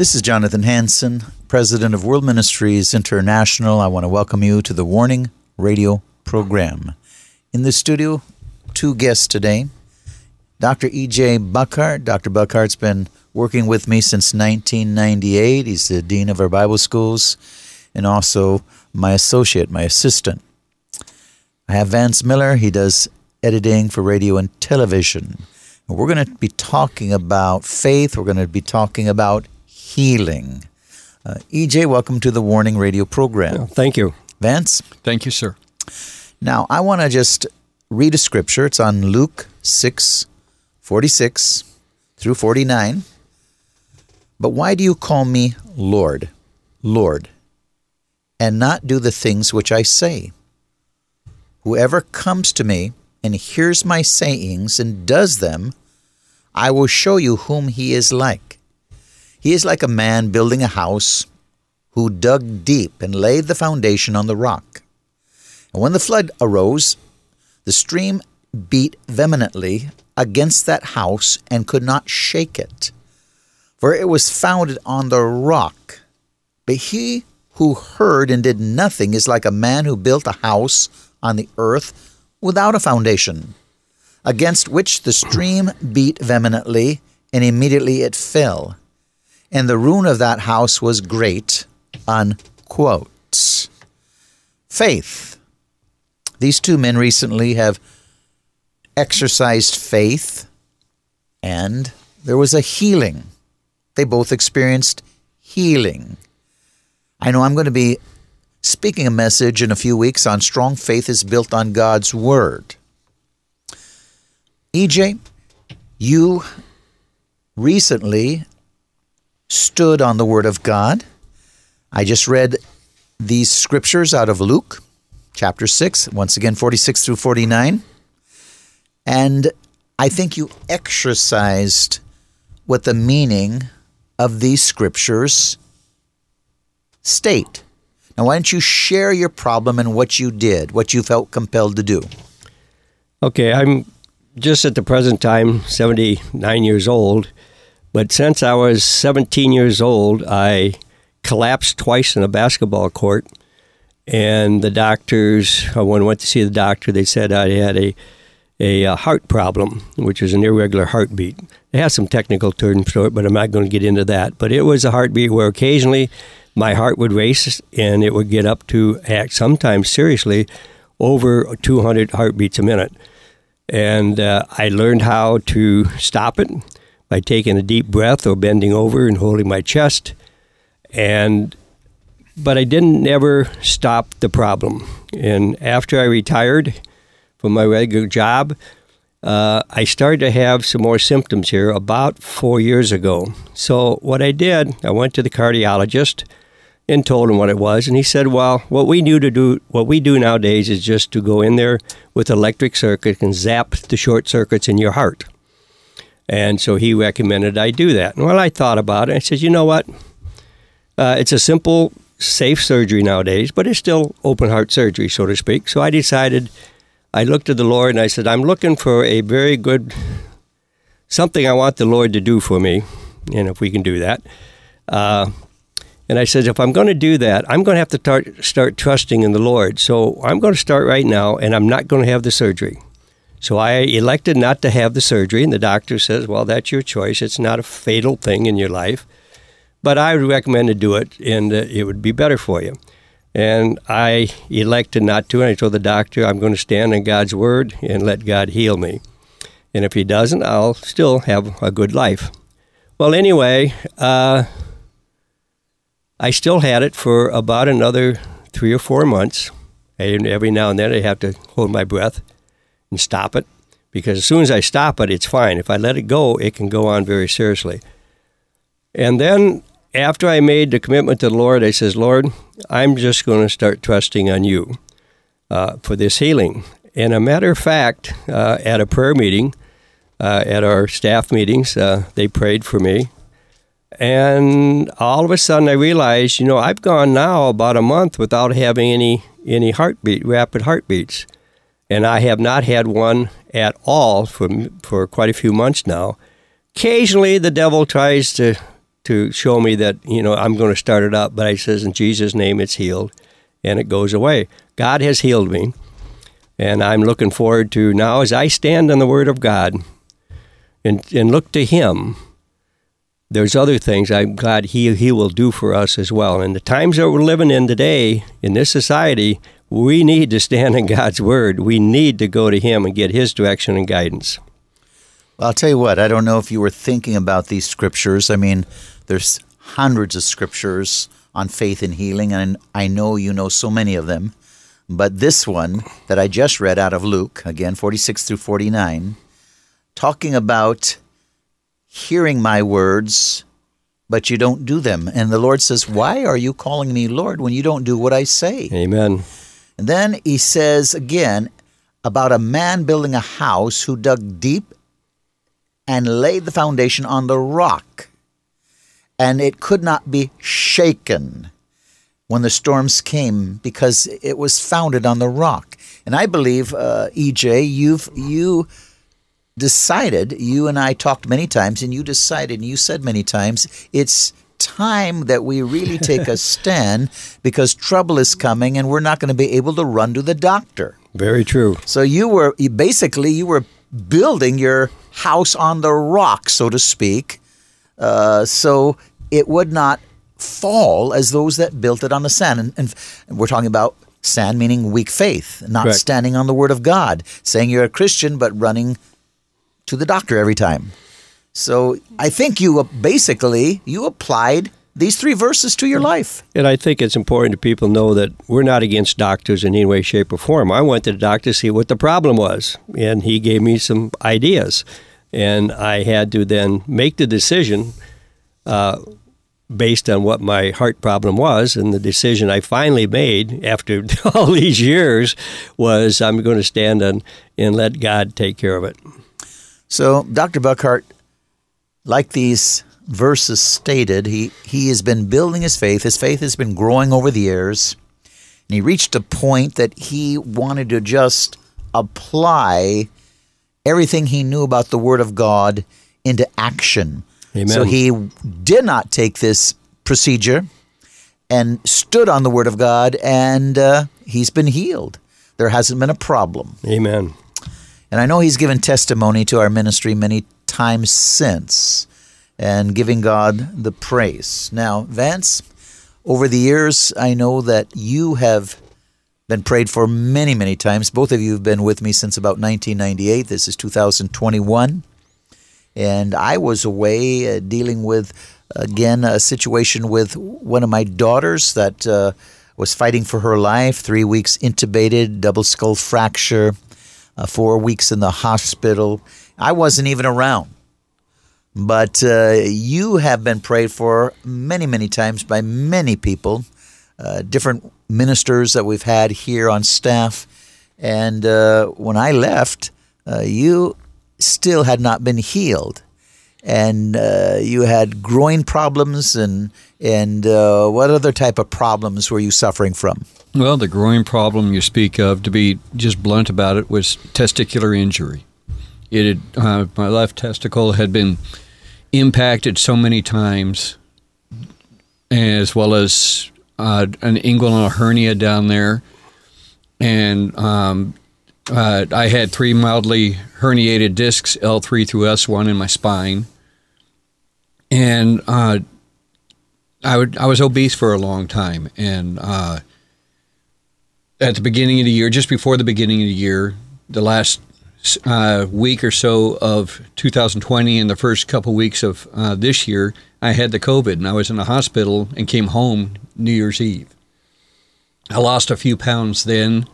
This is Jonathan Hansen, President of World Ministries International. I want to welcome you to the Warning Radio program. In the studio, two guests today. Dr. E.J. Buckhart. Dr. Buckhart's been working with me since 1998. He's the Dean of our Bible schools and also my associate, my assistant. I have Vance Miller. He does editing for radio and television. We're going to be talking about faith. We're going to be talking about healing. Uh, EJ, welcome to the Warning Radio program. thank you. Vance? Thank you, sir. Now, I want to just read a scripture. It's on Luke 6 46 through 49. But why do you call me Lord, Lord, and not do the things which I say? Whoever comes to me and hears my sayings and does them, I will show you whom he is like. He is like a man building a house who dug deep and laid the foundation on the rock. And when the flood arose, the stream beat vehemently against that house and could not shake it, for it was founded on the rock. But he who heard and did nothing is like a man who built a house on the earth without a foundation, against which the stream beat vehemently, and immediately it fell. And the ruin of that house was great. Unquote. Faith. These two men recently have exercised faith, and there was a healing. They both experienced healing. I know I'm going to be speaking a message in a few weeks on strong faith is built on God's Word. EJ, you recently stood on the Word of God. I just read these scriptures out of Luke chapter 6, once again 46 through 49. And I think you exercised what the meaning of these scriptures state. Now, why don't you share your problem and what you did, what you felt compelled to do? Okay, I'm just at the present time 79 years old, but since I was 17 years old, I collapsed twice in a basketball court. And the doctors, when I went to see the doctor, they said I had a a uh, heart problem, which is an irregular heartbeat. It has some technical terms to it, but I'm not going to get into that. But it was a heartbeat where occasionally my heart would race and it would get up to act sometimes seriously over 200 heartbeats a minute. And uh, I learned how to stop it by taking a deep breath or bending over and holding my chest. And but I didn't ever stop the problem. And after I retired, from my regular job, uh, I started to have some more symptoms here about four years ago. So what I did, I went to the cardiologist and told him what it was, and he said, "Well, what we do to do what we do nowadays is just to go in there with electric circuit and zap the short circuits in your heart." And so he recommended I do that. And well, I thought about it. I said, "You know what? Uh, it's a simple, safe surgery nowadays, but it's still open heart surgery, so to speak." So I decided I looked to the Lord and I said, I'm looking for a very good, something I want the Lord to do for me, and if we can do that. Uh, and I said, if I'm going to do that, I'm going to have to start, start trusting in the Lord. So I'm going to start right now, and I'm not going to have the surgery. So I elected not to have the surgery, and the doctor says, "Well, that's your choice. It's not a fatal thing in your life, but I would recommend to do it, and uh, it would be better for you." And I elected not to, and I told the doctor, "I'm going to stand on God's word and let God heal me, and if He doesn't, I'll still have a good life." Well, anyway, uh, I still had it for about another three or four months. And every now and then I have to hold my breath and stop it because as soon as I stop it, it's fine. If I let it go, it can go on very seriously. And then after I made the commitment to the Lord, I says, Lord, I'm just going to start trusting on you uh, for this healing. And a matter of fact, uh, at a prayer meeting, uh, at our staff meetings, uh, they prayed for me. And all of a sudden, I realized, you know, I've gone now about a month without having any any heartbeat, rapid heartbeats, and I have not had one at all for for quite a few months now. Occasionally, the devil tries to to show me that you know I'm going to start it up, but I says in Jesus' name, it's healed, and it goes away. God has healed me, and I'm looking forward to now as I stand on the Word of God and and look to Him there's other things I'm glad he he will do for us as well. And the times that we're living in today in this society, we need to stand in God's word. We need to go to him and get his direction and guidance. Well, I'll tell you what, I don't know if you were thinking about these scriptures. I mean, there's hundreds of scriptures on faith and healing, and I know you know so many of them. But this one that I just read out of Luke, again, 46 through 49, talking about hearing my words, but you don't do them. And the Lord says, Why are you calling me Lord when you don't do what I say? Amen. And then he says again about a man building a house who dug deep and laid the foundation on the rock, and it could not be shaken when the storms came because it was founded on the rock. And I believe, uh, EJ, you've you decided, you and I talked many times, and you decided, and you said many times, it's time that we really take a stand because trouble is coming and we're not going to be able to run to the doctor. Very true. So you were basically you were building your house on the rock, so to speak, uh, so it would not fall as those that built it on the sand. And, and we're talking about sand meaning weak faith, not Correct. standing on the word of God, saying you're a Christian but running to the doctor every time. So I think you uh, basically you applied these three verses to your life. And I think it's important to people know that we're not against doctors in any way, shape, or form. I went to the doctor to see what the problem was, and he gave me some ideas. And I had to then make the decision uh, based on what my heart problem was. And the decision I finally made after all these years was I'm going to stand on and let God take care of it. So Dr. Buckhart, like these verses stated, he, he has been building his faith. His faith has been growing over the years. And he reached a point that he wanted to just apply everything he knew about the Word of God into action. Amen. So he did not take this procedure and stood on the Word of God, and uh, he's been healed. There hasn't been a problem. Amen. And I know he's given testimony to our ministry many times since and giving God the praise. Now, Vance, over the years, I know that you have been prayed for many, many times. Both of you have been with me since about 1998. This is 2021. And I was away uh, dealing with, again, a situation with one of my daughters that uh, was fighting for her life, three weeks intubated, double skull fracture uh, four weeks in the hospital. I wasn't even around. But uh, you have been prayed for many, many times by many people, uh, different ministers that we've had here on staff. And uh, when I left, uh, you still had not been healed. And uh, you had groin problems, and and what other type of problems were you suffering from? Well, the groin problem you speak of, to be just blunt about it, was testicular injury. It had, uh, my left testicle had been impacted so many times, as well as uh, an inguinal hernia down there, and um, uh, I had three mildly herniated discs, L3 through S1, in my spine, and uh, I would I was obese for a long time, and uh, at the beginning of the year, just before the beginning of the year, the last uh, week or so of 2020 and the first couple weeks of uh, this year, I had the COVID, and I was in the hospital and came home New Year's Eve. I lost a few pounds then,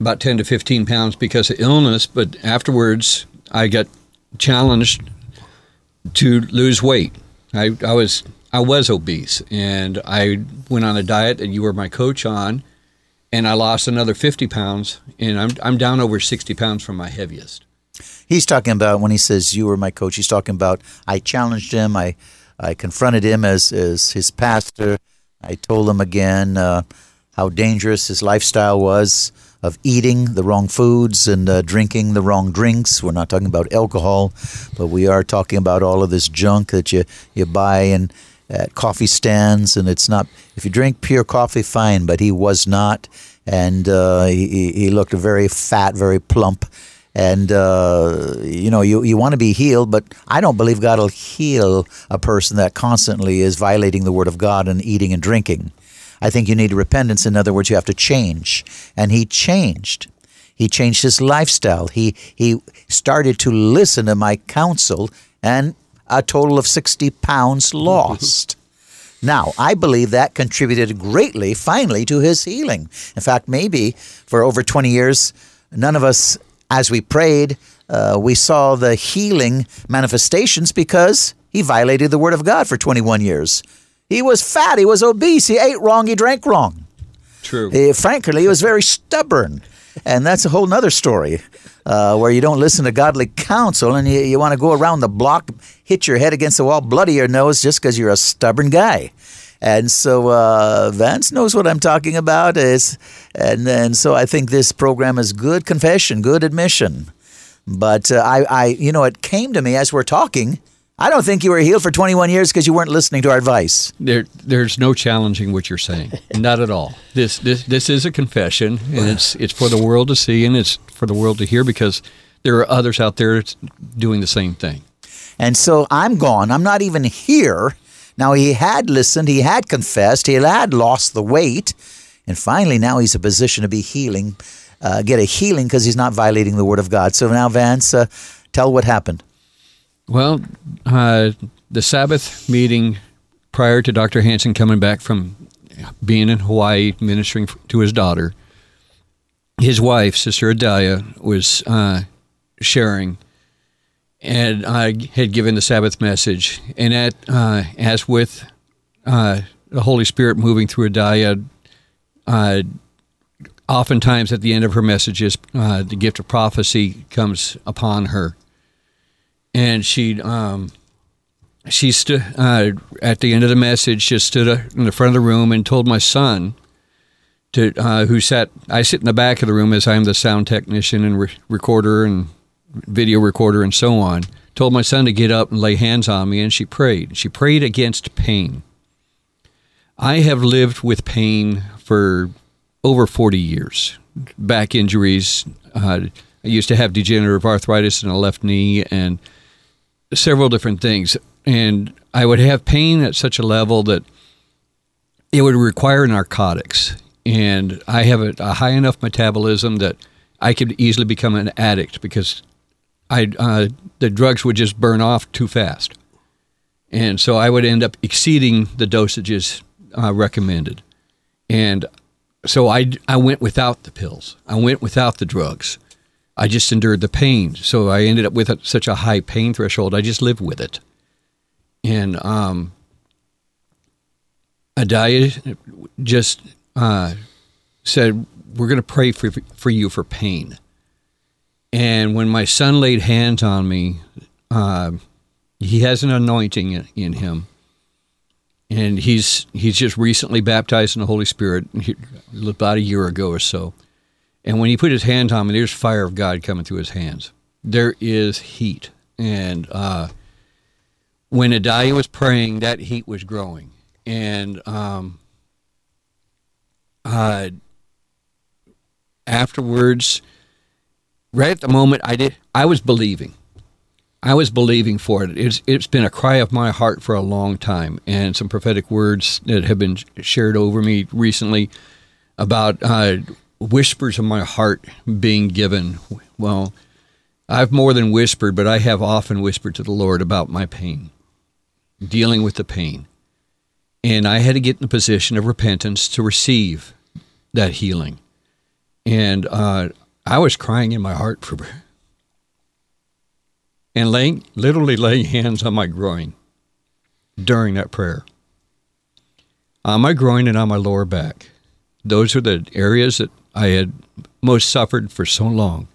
about 10 to 15 pounds because of illness, but afterwards I got challenged to lose weight. I, I was I was obese and I went on a diet that you were my coach on and I lost another 50 pounds and I'm, I'm down over 60 pounds from my heaviest. He's talking about when he says you were my coach. He's talking about I challenged him. I I confronted him as as his pastor. I told him again uh, how dangerous his lifestyle was of eating the wrong foods and uh, drinking the wrong drinks. We're not talking about alcohol, but we are talking about all of this junk that you you buy and at coffee stands, and it's not. If you drink pure coffee, fine, but he was not, and uh, he he looked very fat, very plump, and uh, you know you you want to be healed, but I don't believe God will heal a person that constantly is violating the Word of God and eating and drinking. I think you need repentance. In other words, you have to change, and he changed. He changed his lifestyle. He he started to listen to my counsel, and a total of 60 pounds lost. Now, I believe that contributed greatly, finally, to his healing. In fact, maybe for over 20 years, none of us, as we prayed, uh, we saw the healing manifestations because he violated the Word of God for 21 years. He was fat, he was obese, he ate wrong, he drank wrong. True. Uh, frankly, he was very stubborn. And that's a whole nother story uh, where you don't listen to godly counsel and you, you want to go around the block, hit your head against the wall, bloody your nose just because you're a stubborn guy. And so uh, Vance knows what I'm talking about. Is and and so I think this program is good confession, good admission. But uh, I, I, you know, it came to me as we're talking. I don't think you were healed for 21 years because you weren't listening to our advice. There, there's no challenging what you're saying. Not at all. This, this, this is a confession, and it's, it's for the world to see, and it's for the world to hear because there are others out there doing the same thing. And so I'm gone. I'm not even here. Now he had listened, he had confessed, he had lost the weight, and finally now he's in a position to be healing, uh, get a healing because he's not violating the word of God. So now, Vance, uh, tell what happened. Well, uh, the Sabbath meeting prior to Dr. Hansen coming back from being in Hawaii ministering to his daughter, his wife, Sister Adalia, was uh, sharing, and I had given the Sabbath message. And at, uh, as with uh, the Holy Spirit moving through Adalia, uh, oftentimes at the end of her messages, uh, the gift of prophecy comes upon her and she um, she stood uh, at the end of the message. Just stood in the front of the room and told my son to uh, who sat. I sit in the back of the room as I'm the sound technician and re- recorder and video recorder and so on. Told my son to get up and lay hands on me, and she prayed. She prayed against pain. I have lived with pain for over 40 years. Back injuries. Uh, I used to have degenerative arthritis in the left knee and several different things. And I would have pain at such a level that it would require narcotics. And I have a, a high enough metabolism that I could easily become an addict because I uh, the drugs would just burn off too fast. And so I would end up exceeding the dosages uh, recommended. And so I, I went without the pills. I went without the drugs. I just endured the pain. So I ended up with a, such a high pain threshold. I just lived with it. And um, Adalia just uh, said, We're going to pray for, for you for pain. And when my son laid hands on me, uh, he has an anointing in, in, him. And he's he's just recently baptized in the Holy Spirit about a year ago or so. And when he put his hands on me, there's fire of God coming through his hands. There is heat. And uh, when Adalia was praying, that heat was growing. And um, uh, afterwards, right at the moment, I did. I was believing. I was believing for it. It's it's been a cry of my heart for a long time, and some prophetic words that have been shared over me recently about uh, whispers of my heart being given. Well, I've more than whispered, but I have often whispered to the Lord about my pain, dealing with the pain, and I had to get in the position of repentance to receive that healing, and uh, I was crying in my heart for and laying, literally laying hands on my groin during that prayer. On my groin and on my lower back. Those are the areas that I had most suffered for so long.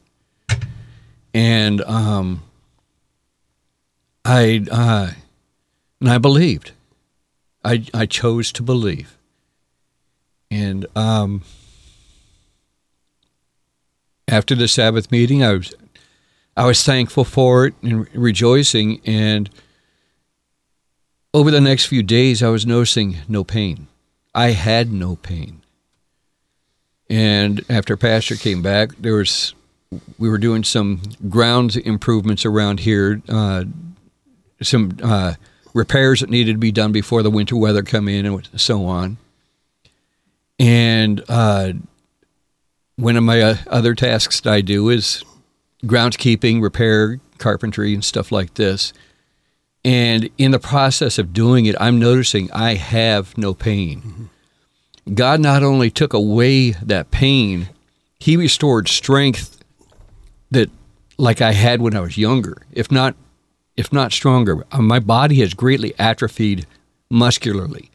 And um, I, uh, and I believed. I, I chose to believe. And um, after the Sabbath meeting, I was I was thankful for it and rejoicing. And over the next few days, I was noticing no pain. I had no pain. And after Pastor came back, there was we were doing some ground improvements around here, uh, some uh, repairs that needed to be done before the winter weather come in, and so on. And uh, one of my uh, other tasks that I do is groundskeeping, repair, carpentry, and stuff like this. And in the process of doing it, I'm noticing I have no pain. Mm-hmm. God not only took away that pain, He restored strength that, like I had when I was younger, if not, if not stronger. Uh, my body has greatly atrophied muscularly.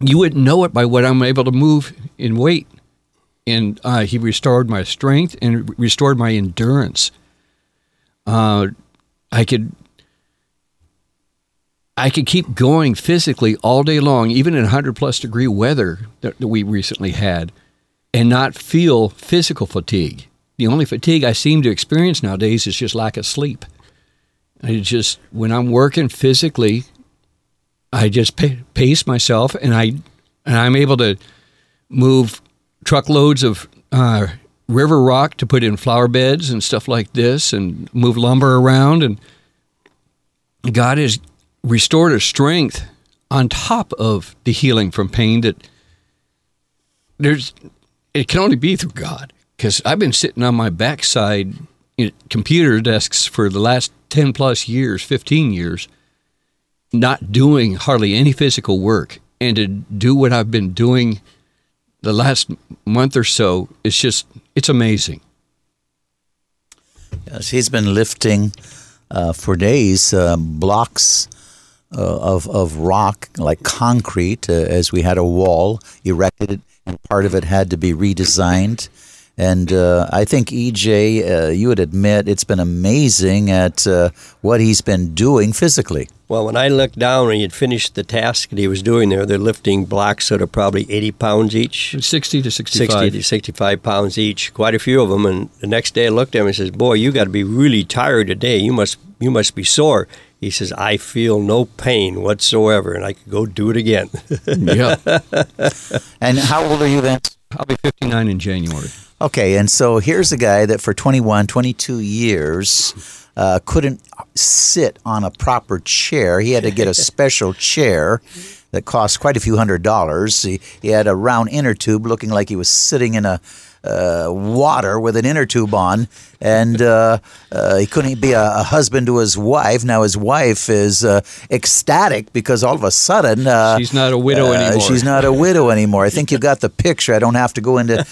You wouldn't know it by what I'm able to move in weight and uh, he restored my strength and restored my endurance. Uh, I could I could keep going physically all day long, even in 100 plus degree weather that, that we recently had, and not feel physical fatigue. The only fatigue I seem to experience nowadays is just lack of sleep. I just when I'm working physically, I just pace myself, and I and I'm able to move truckloads of uh, river rock to put in flower beds and stuff like this and move lumber around. And God has restored a strength on top of the healing from pain that there's, it can only be through God. Because I've been sitting on my backside computer desks for the last 10 plus years, 15 years, not doing hardly any physical work. And to do what I've been doing the last month or so, it's just it's amazing. Yes, he's been lifting uh, for days uh, blocks of of rock like concrete uh, as we had a wall erected, and part of it had to be redesigned. And uh, I think EJ, uh, you would admit it's been amazing at what he's been doing physically. Well, when I looked down and he had finished the task that he was doing there, they're lifting blocks that are probably 80 pounds each. 60 to 65. 60 to 65 pounds each, quite a few of them. And the next day I looked at him and says, boy, you got to be really tired today. You must, you must be sore. He says, I feel no pain whatsoever, and I could go do it again. yeah. and how old are you then? I'll be 59 in January. Okay, and so here's a guy that for 21, 22 years uh, couldn't sit on a proper chair. He had to get a special chair that cost quite a few hundred dollars. He, he had a round inner tube looking like he was sitting in a uh, water with an inner tube on, and uh, uh, he couldn't be a, a, husband to his wife. Now his wife is uh, ecstatic because all of a sudden uh, she's not a widow uh, anymore. She's not a widow anymore. I think you got the picture. I don't have to go into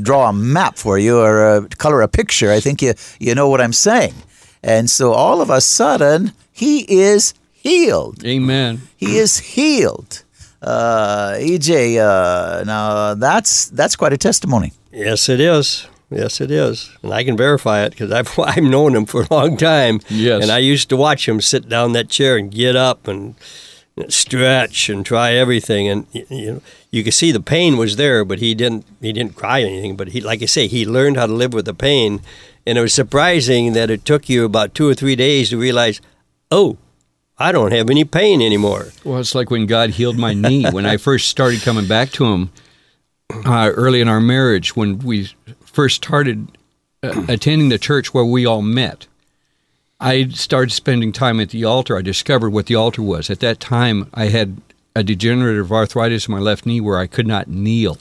draw a map for you or color a picture. I think you you know what I'm saying. And so all of a sudden, he is healed. Amen. He is healed. Uh, EJ, uh, now that's that's quite a testimony. Yes, it is. Yes, it is, and I can verify it because I've I've known him for a long time. Yes, and I used to watch him sit down that chair and get up and stretch and try everything, and you know you could see the pain was there, but he didn't he didn't cry anything. But he, like I say, he learned how to live with the pain, and it was surprising that it took you about two or three days to realize, oh, I don't have any pain anymore. Well, it's like when God healed my knee. when I first started coming back to Him uh, early in our marriage, when we first started uh, attending the church where we all met, I started spending time at the altar. I discovered what the altar was. At that time, I had a degenerative arthritis in my left knee where I could not kneel,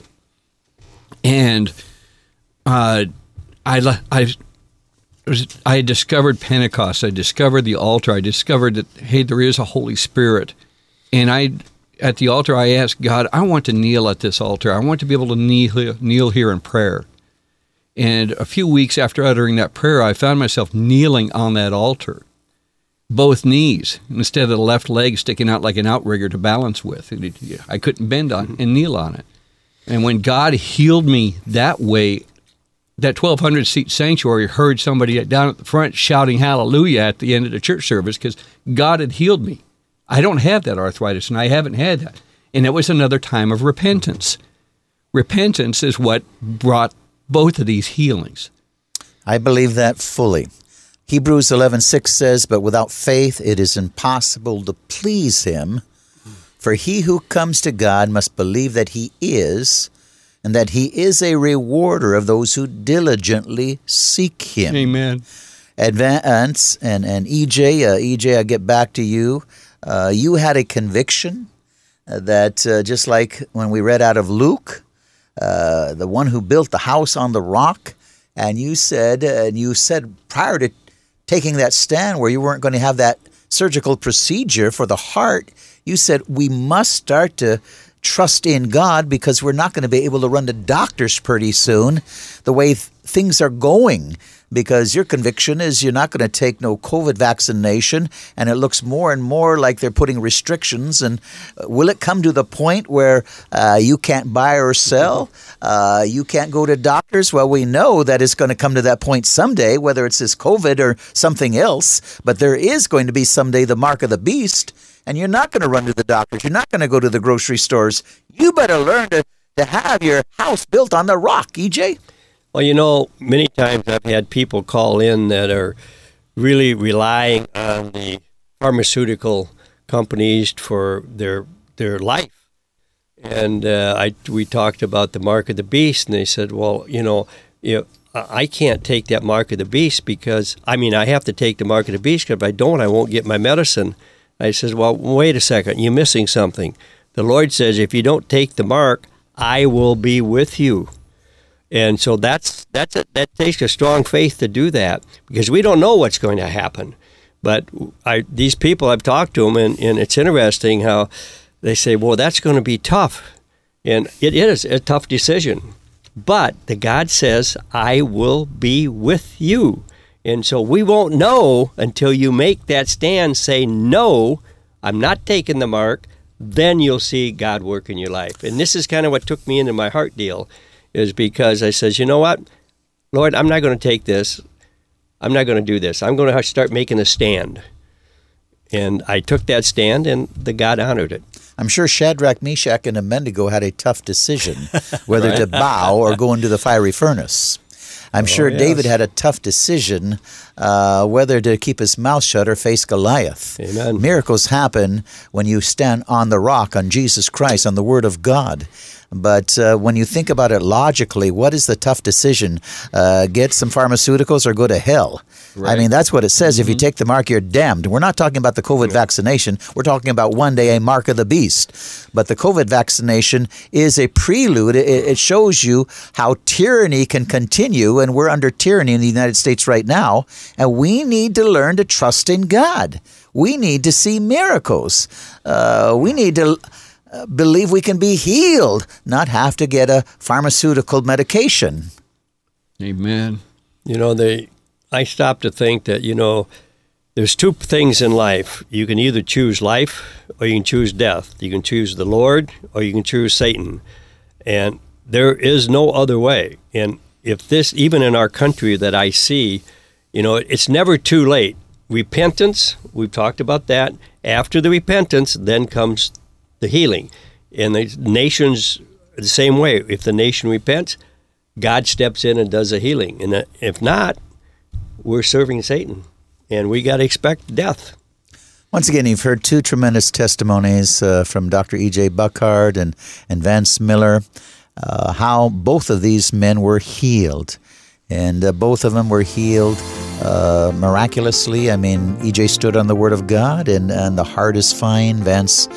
and uh, I I I discovered Pentecost. I discovered the altar. I discovered that hey, there is a Holy Spirit, and I at the altar I asked God, I want to kneel at this altar. I want to be able to kneel kneel here in prayer. And a few weeks after uttering that prayer, I found myself kneeling on that altar, both knees, instead of the left leg sticking out like an outrigger to balance with. I couldn't bend on and kneel on it. And when God healed me that way, that 1,200 seat sanctuary heard somebody down at the front shouting hallelujah at the end of the church service because God had healed me. I don't have that arthritis, and I haven't had that. And it was another time of repentance. Repentance is what brought both of these healings. I believe that fully. Hebrews 11:6 says, "But without faith it is impossible to please him, for he who comes to God must believe that he is, and that he is a rewarder of those who diligently seek him." Amen. Advance and and EJ, uh, EJ, I get back to you. Uh, you had a conviction uh, that uh, just like when we read out of Luke, uh, the one who built the house on the rock, and you said, and you said prior to taking that stand where you weren't going to have that surgical procedure for the heart, you said we must start to trust in God because we're not going to be able to run to doctors pretty soon the way th- things are going because your conviction is you're not going to take no COVID vaccination, and it looks more and more like they're putting restrictions. And uh, will it come to the point where uh, you can't buy or sell? Uh, you can't go to doctors? Well, we know that it's going to come to that point someday, whether it's this COVID or something else. But there is going to be someday the mark of the beast, and you're not going to run to the doctors. You're not going to go to the grocery stores. You better learn to, to have your house built on the rock, EJ. Well, you know, many times I've had people call in that are really relying on the pharmaceutical companies for their their life. And uh, I we talked about the mark of the beast, and they said, well, you know, you I can't take that mark of the beast because I mean I have to take the mark of the beast because if I don't, I won't get my medicine. I says, well, wait a second, you're missing something. The Lord says, if you don't take the mark, I will be with you. And so that's that's a, that takes a strong faith to do that because we don't know what's going to happen. But I, these people, I've talked to them, and, and it's interesting how they say, "Well, that's going to be tough," and it is a tough decision. But the God says, "I will be with you," and so we won't know until you make that stand. Say, "No, I'm not taking the mark." Then you'll see God work in your life, and this is kind of what took me into my heart deal is because I says, you know what, Lord, I'm not going to take this. I'm not going to do this. I'm going to start making a stand. And I took that stand, and the God honored it. I'm sure Shadrach, Meshach, and Abednego had a tough decision whether right. to bow or go into the fiery furnace. I'm oh, sure yes. David had a tough decision uh, whether to keep his mouth shut or face Goliath. Amen. Miracles happen when you stand on the rock, on Jesus Christ, on the Word of God. But uh, when you think about it logically, what is the tough decision? Uh, get some pharmaceuticals or go to hell? Right. I mean, that's what it says. Mm-hmm. If you mm-hmm. take the mark, you're damned. We're not talking about the COVID vaccination. We're talking about one day a mark of the beast. But the COVID vaccination is a prelude. It, it shows you how tyranny can continue, and we're under tyranny in the United States right now. And we need to learn to trust in God. We need to see miracles. Uh, we need to believe we can be healed, not have to get a pharmaceutical medication. Amen. You know, they I stop to think that, you know, there's two things in life. You can either choose life or you can choose death. You can choose the Lord or you can choose Satan. And there is no other way. And if this, even in our country that I see, you know, it's never too late. Repentance, we've talked about that. After the repentance, then comes the healing. And the nations the same way. If the nation repents, God steps in and does a healing. And if not, we're serving Satan, and we got to expect death. Once again, you've heard two tremendous testimonies uh, from Dr. E.J. Buckhart and, and Vance Miller, uh, how both of these men were healed. and uh, both of them were healed uh, miraculously. I mean, EJ stood on the Word of God, and, and the heart is fine. Vance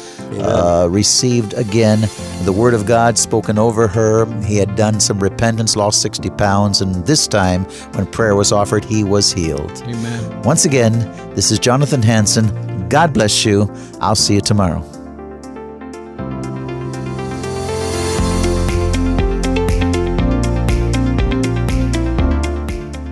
uh, received again the Word of God spoken over her. He had done some repentance, lost 60 pounds, and this time, when prayer was offered, he was healed. Amen. Once again, this is Jonathan Hansen. God bless you. I'll see you tomorrow.